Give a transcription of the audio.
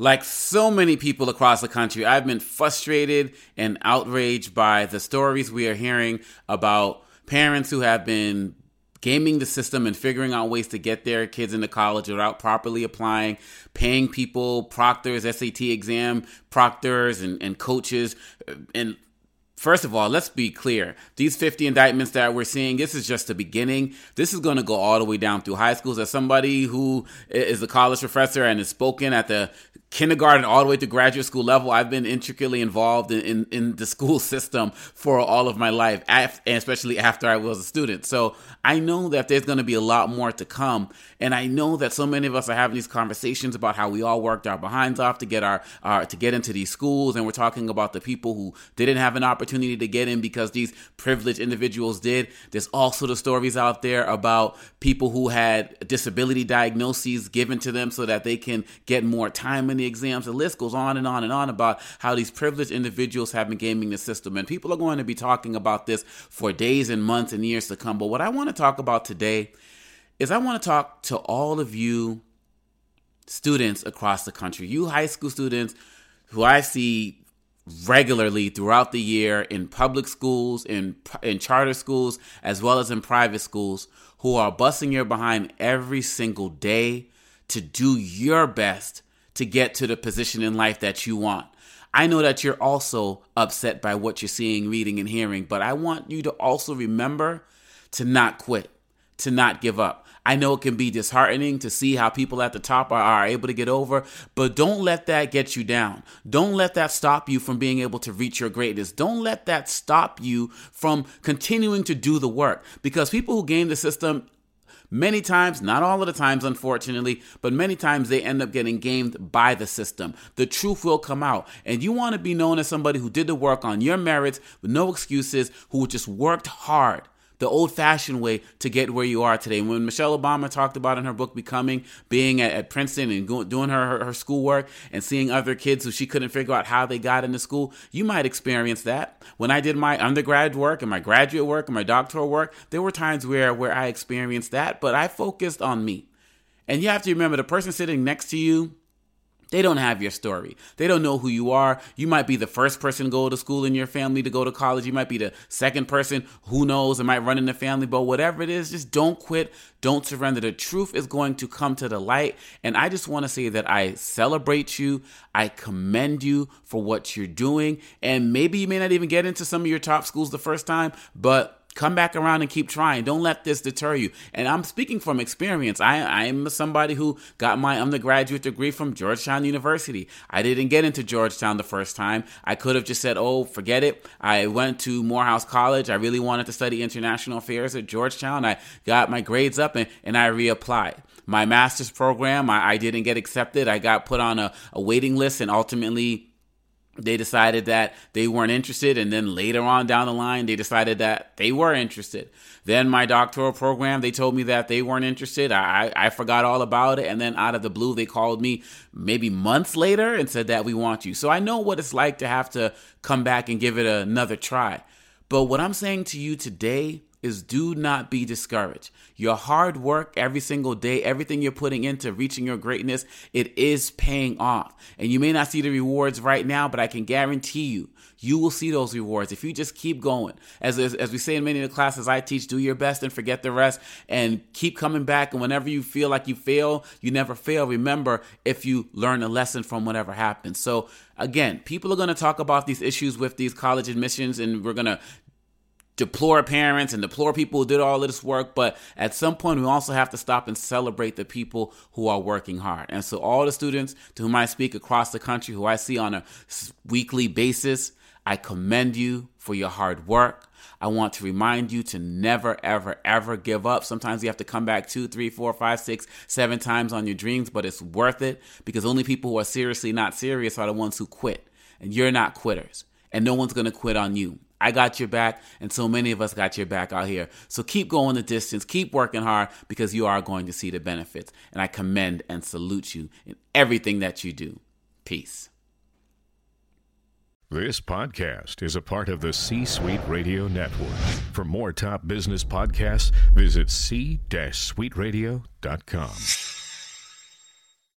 Like so many people across the country, I've been frustrated and outraged by the stories we are hearing about parents who have been gaming the system and figuring out ways to get their kids into college without properly applying, paying people, proctors, SAT exam proctors, and, and coaches, and First of all, let's be clear. These 50 indictments that we're seeing, this is just the beginning. This is going to go all the way down through high schools. As somebody who is a college professor and has spoken at the kindergarten all the way to graduate school level, I've been intricately involved in, in, in the school system for all of my life, especially after I was a student. So I know that there's going to be a lot more to come. And I know that so many of us are having these conversations about how we all worked our behinds off to get our, our to get into these schools. And we're talking about the people who didn't have an opportunity to get in because these privileged individuals did. There's also the stories out there about people who had disability diagnoses given to them so that they can get more time in the exams. The list goes on and on and on about how these privileged individuals have been gaming the system. And people are going to be talking about this for days and months and years to come. But what I want to talk about today is I want to talk to all of you students across the country, you high school students who I see regularly throughout the year in public schools, in in charter schools, as well as in private schools, who are busting your behind every single day to do your best to get to the position in life that you want. I know that you're also upset by what you're seeing, reading, and hearing, but I want you to also remember to not quit, to not give up. I know it can be disheartening to see how people at the top are, are, able to get over, but don't let that get you down. Don't let that stop you from being able to reach your greatness. Don't let that stop you from continuing to do the work because people who game the system Many times, not all of the times, unfortunately, but many times they end up getting gamed by the system. The truth will come out. And you want to be known as somebody who did the work on your merits with no excuses, who just worked hard the old fashioned way to get where you are today. When Michelle Obama talked about in her book Becoming, being at, at Princeton and go, doing her, her, her schoolwork and seeing other kids who she couldn't figure out how they got into school, you might experience that. When I did my undergrad work and my graduate work and my doctoral work, there were times where, where I experienced that, but I focused on me. And you have to remember the person sitting next to you they don't have your story. They don't know who you are. You might be the first person to go to school in your family to go to college. You might be the second person. Who knows? It might run in the family. But whatever it is, just don't quit. Don't surrender. The truth is going to come to the light. And I just want to say that I celebrate you. I commend you for what you're doing. And maybe you may not even get into some of your top schools the first time, but come back around and keep trying. Don't let this deter you. And I'm speaking from experience. I, I'm somebody who got my undergraduate degree from Georgetown University. I didn't get into Georgetown the first time. I could have just said, oh, forget it. I went to Morehouse College. I really wanted to study international affairs at Georgetown. I got my grades up and, and I reapplied my master's program. I, I, didn't get accepted. I got put on a, a waiting list and ultimately they decided that they weren't interested and then later on down the line they decided that they were interested. Then my doctoral program they told me that they weren't interested. I, I forgot all about it and then out of the blue they called me maybe months later and said that we want you. So i know what it's like to have to come back and give it another try. But what i'm saying to you today is do not be discouraged. Your hard work every single day, everything you're putting into reaching your greatness, it is paying off. And you may not see the rewards right now, but I can guarantee you, you will see those rewards if you just keep going. As, as, as we say in many of the classes I teach, do your best and forget the rest and keep coming back. And whenever you feel like you fail, you never fail. Remember, if you learn a lesson from whatever happens. So again, people are going to talk about these issues with these college admissions and we're going to deplore parents and deplore people who did all of this work, but at some point we also have to stop and celebrate the people who are working hard. And so all the students to whom I speak across the country, who I see on a weekly basis, I commend you for your hard work. I want to remind you to never, ever, ever give up. Sometimes you have to come back two, three, four, five, six, seven times on your dreams, but it's worth it because only people who are seriously not serious are the ones who quit. And you're not quitters. And no one's going to quit on you. I got your back, and so many of us got your back out here. So keep going the distance, keep working hard because you are going to see the benefits. And I commend and salute you in everything that you do. Peace. This podcast is a part of the C Suite Radio Network. For more top business podcasts, visit c-suiteradio.com.